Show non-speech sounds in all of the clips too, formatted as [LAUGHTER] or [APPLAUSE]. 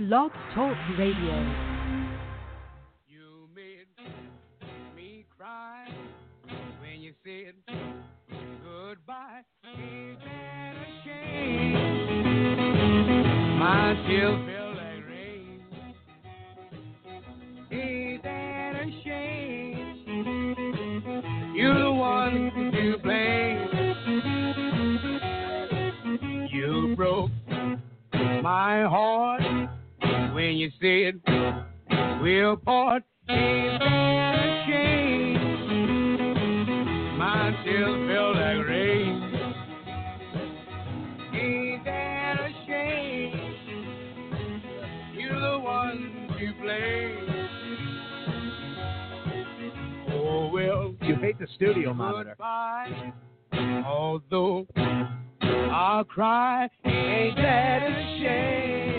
Blog Talk Radio. You made me cry when you said goodbye. Ain't that a shame? My tears feel like rain. Ain't that a shame? You're the one blame. You said we'll part. Ain't that a shame? My tears feel like rain. Ain't that a shame? You're the one to blame. Oh well. You hate the studio monitor. Goodbye. Although I'll cry, ain't that a shame?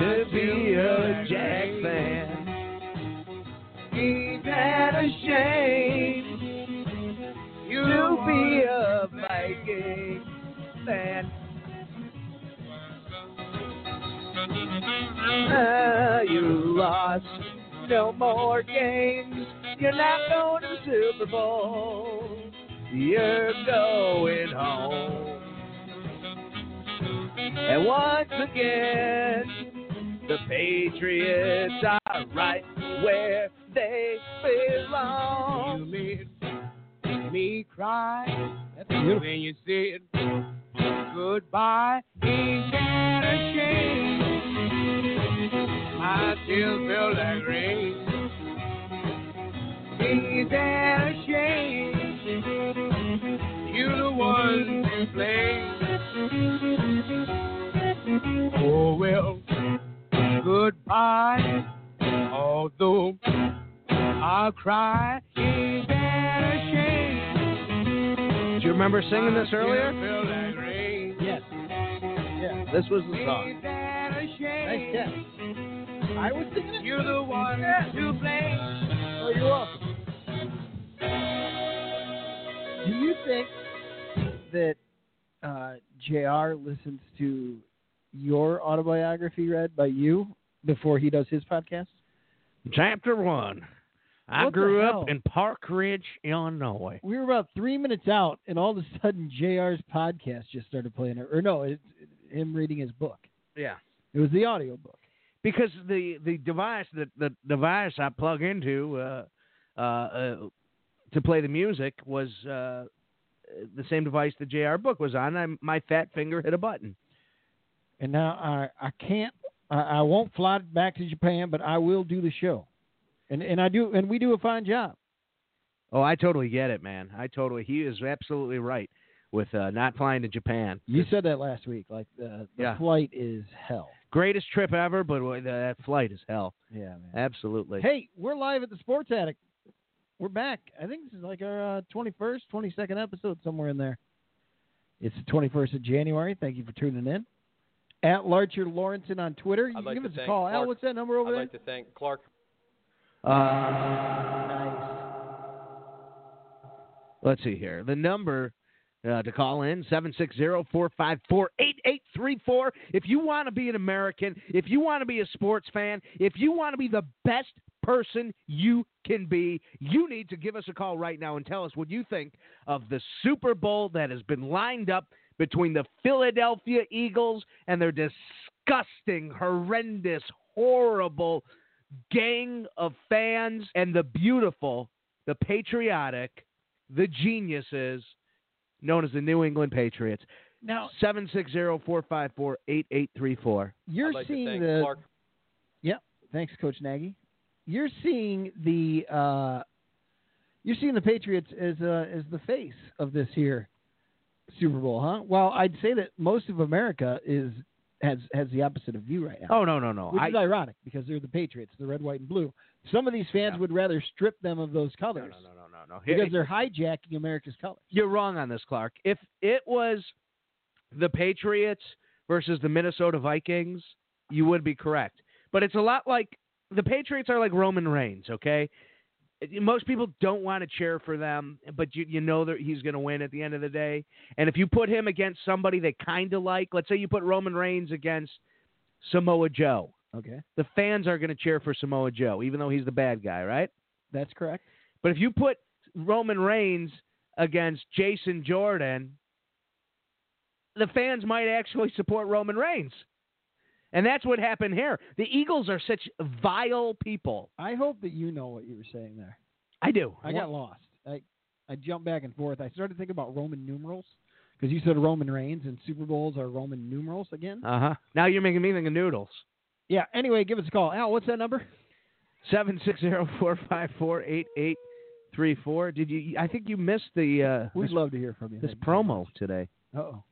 To be a Jack fan. Ain't that a shame? You To be a Viking fan. Ah, you lost no more games. You're not going to the Super Bowl. You're going home. And once again, the Patriots are right where they belong. You made me cry That's when you said goodbye. Ain't that a shame? My tears feel like rain. Ain't that a shame? You're the one to blame. Oh well, goodbye. Although I'll cry, ain't that a shame? Do you remember singing this earlier? like. Yes. Yeah, this was the song. Ain't that a shame? Nice. I was singing it. You're the one to blame. Oh, you're welcome. Do you think that uh, Jr. listens to your autobiography read by you before he does his podcast? Chapter one. I What grew up in Park Ridge, Illinois. We were about three minutes out, and all of a sudden, Jr.'s podcast just started playing. Or no, it's him reading his book. Yeah. It was the audio book. Because the the device that the device I plug into uh, uh, uh, to play the music was uh, the same device the JR book was on. I, my fat finger hit a button. And now I I can't I, I won't fly back to Japan, but I will do the show, and and I do and we do a fine job. Oh, I totally get it, man. I totally. He is absolutely right with uh, not flying to Japan. You said that last week. Like the, the Yeah. flight is hell. Greatest trip ever, but uh, that flight is hell. Yeah, man. Absolutely. Hey, we're live at the Sports Attic. We're back. I think this is like our uh, 21st, 22nd episode, somewhere in there. It's the 21st of January. Thank you for tuning in. At Larcher Lorensen on Twitter. You I'd can like give us a call. Al, what's that number over there? I'd like to thank Clark. Uh, nice. Let's see here. The number uh, to call in 760-454-8834. If you want to be an American, if you want to be a sports fan, if you want to be the best person you can be, you need to give us a call right now and tell us what you think of the Super Bowl that has been lined up between the Philadelphia Eagles and their disgusting, horrendous, horrible gang of fans and the beautiful, the patriotic, the geniuses known as the New England Patriots. Now, 760-454-8834. you're like seeing thank the. Clark. Yep. Thanks, Coach Nagy. You're seeing the. Uh, you're seeing the Patriots as uh, as the face of this here Super Bowl, huh? Well, I'd say that most of America is has has the opposite of view right now. Oh no, no, no. Which I, is ironic because they're the Patriots, the red, white, and blue. Some of these fans Yeah. would rather strip them of those colors no, no, no, no, no. Here- because they're hijacking America's colors. you're wrong on this, Clark. If it was the Patriots versus the Minnesota Vikings, you would be correct. But it's a lot like the Patriots are like Roman Reigns, okay? Most people don't want to cheer for them, but you you know that he's going to win at the end of the day. And if you put him against somebody they kind of like, let's say you put Roman Reigns against Samoa Joe. Okay, The fans are going to cheer for Samoa Joe, even though he's the bad guy, right? that's correct. But if you put Roman Reigns against Jason Jordan, the fans might actually support Roman Reigns. And that's what happened here. The Eagles are such vile people. I hope that you know what you were saying there. I do. I got lost. I I jumped back and forth. I started thinking about Roman numerals because you said Roman Reigns and Super Bowls are Roman numerals again. Uh huh. Now you're making me think of noodles. Yeah. Anyway, give us a call. Al, what's that number? Seven six zero four five four eight eight three four. Did you? I think you missed the uh, We'd this, love to hear from you. this promo today. Uh-oh.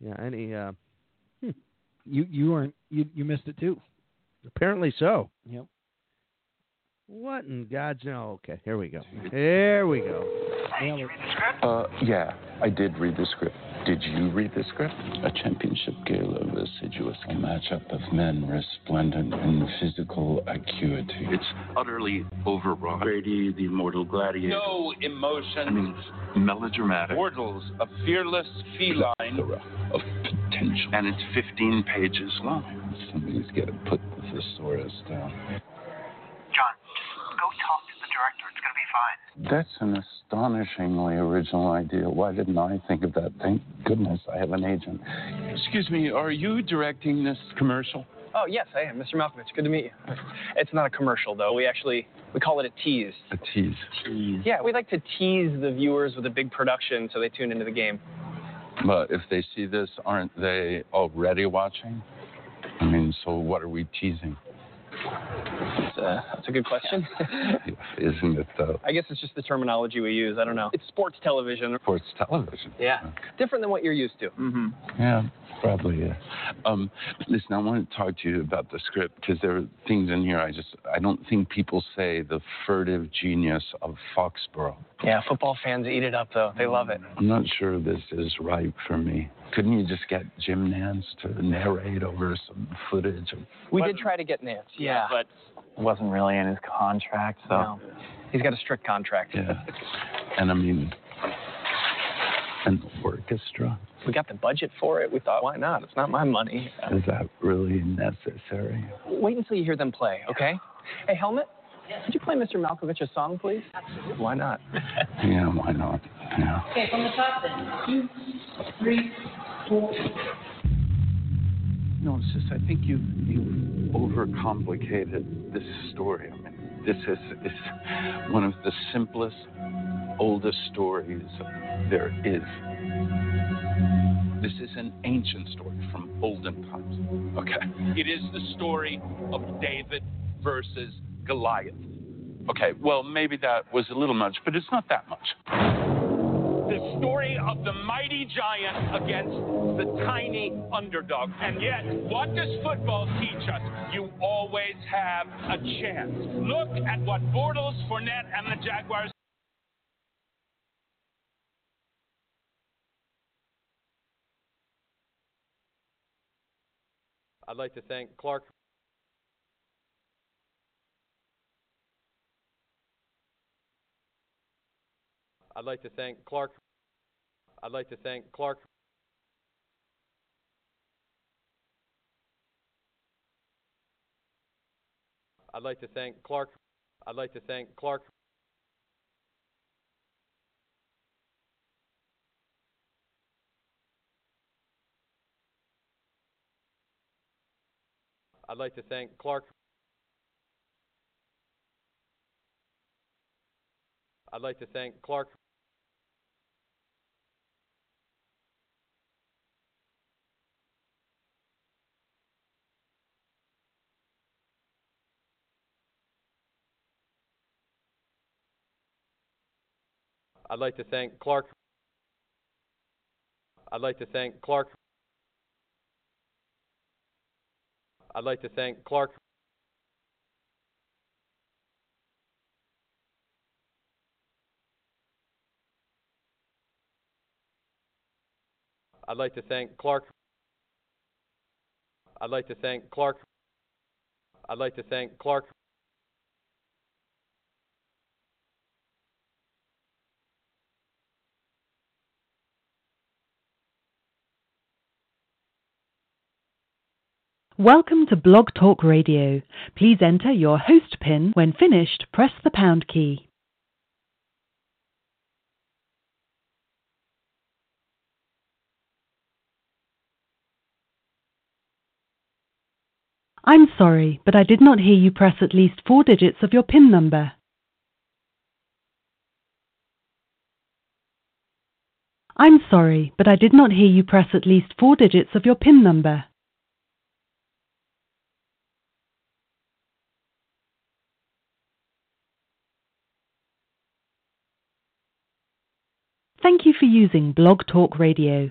Yeah. Any? Uh, You you weren't you you missed it too. apparently so. Yep. What in God's no? Okay, here we go. Here we go. Nailed it. Uh, yeah, I did read the script. Did you read the script? A championship gala of assiduous, a matchup of men resplendent in physical acuity. It's utterly overwrought. Brady, the immortal gladiator. No emotion. I mean, melodramatic. Mortals, a fearless feline, Plethora potential. and it's 15 pages long. Somebody's got to put the thesaurus down. John, just go talk to the director. It's going to be fine. That's an astonishingly original idea. Why didn't I think of that? Thank goodness I have an agent. Excuse me, are you directing this commercial? Oh yes, I am, Mr. Malkovich. Good to meet you. It's not a commercial though. We actually we call it a tease. A tease. Yeah, we like to tease the viewers with a big production so they tune into the game. But if they see this, aren't they already watching? I mean, so what are we teasing? That's a, that's a good question. [LAUGHS] Isn't it though? I guess it's just the terminology we use. I don't know. It's sports television. Sports television. Yeah, different than what you're used to. Mm-hmm. Yeah, probably. Yeah. Um, listen, I want to talk to you about the script because there are things in here I just I don't think people say the furtive genius of Foxborough. Yeah, football fans eat it up though. They love it. I'm not sure this is right for me. Couldn't you just get Jim Nantz to narrate over some footage of We did try to get Nantz. Yeah. but it Wasn't really in his contract, so. no, he's got a strict contract. yeah, and I mean an orchestra. We got the budget for it. We thought, why not? It's not my money. Is that really necessary? Wait until you hear them play, okay? Hey, Helmet, could you play Mr. Malkovich a song, please? Absolutely. Why not? [LAUGHS] Yeah, why not? Yeah. Okay, from the top then. Two, three, four. No, it's just I think you you overcomplicated this story. I mean, this is is one of the simplest, oldest stories there is. This is an ancient story from olden times. Okay. It is the story of David versus Goliath. Okay, well, maybe that was a little much, but it's not that much. The story of the mighty giant against the tiny underdog. And yet, what does football teach us? You always have a chance. Look at what Bortles, Fournette, and the Jaguars I'd like to thank Clark. I'd like to thank Clark. I'd like to thank Clark. I'd like to thank Clark. I'd like to thank Clark. I'd like to thank Clark. I'd like to thank Clark. I'd like to thank Clark. I'd like to thank Clark. I'd like to thank Clark. I'd like to thank Clark. I'd like to thank Clark. I'd like to thank Clark. Welcome to Blog Talk Radio. Please enter your host PIN. When finished, press the pound key. I'm sorry, but I did not hear you press at least four digits of your PIN number. I'm sorry, but I did not hear you press at least four digits of your PIN number. Thank you for using Blog Talk Radio.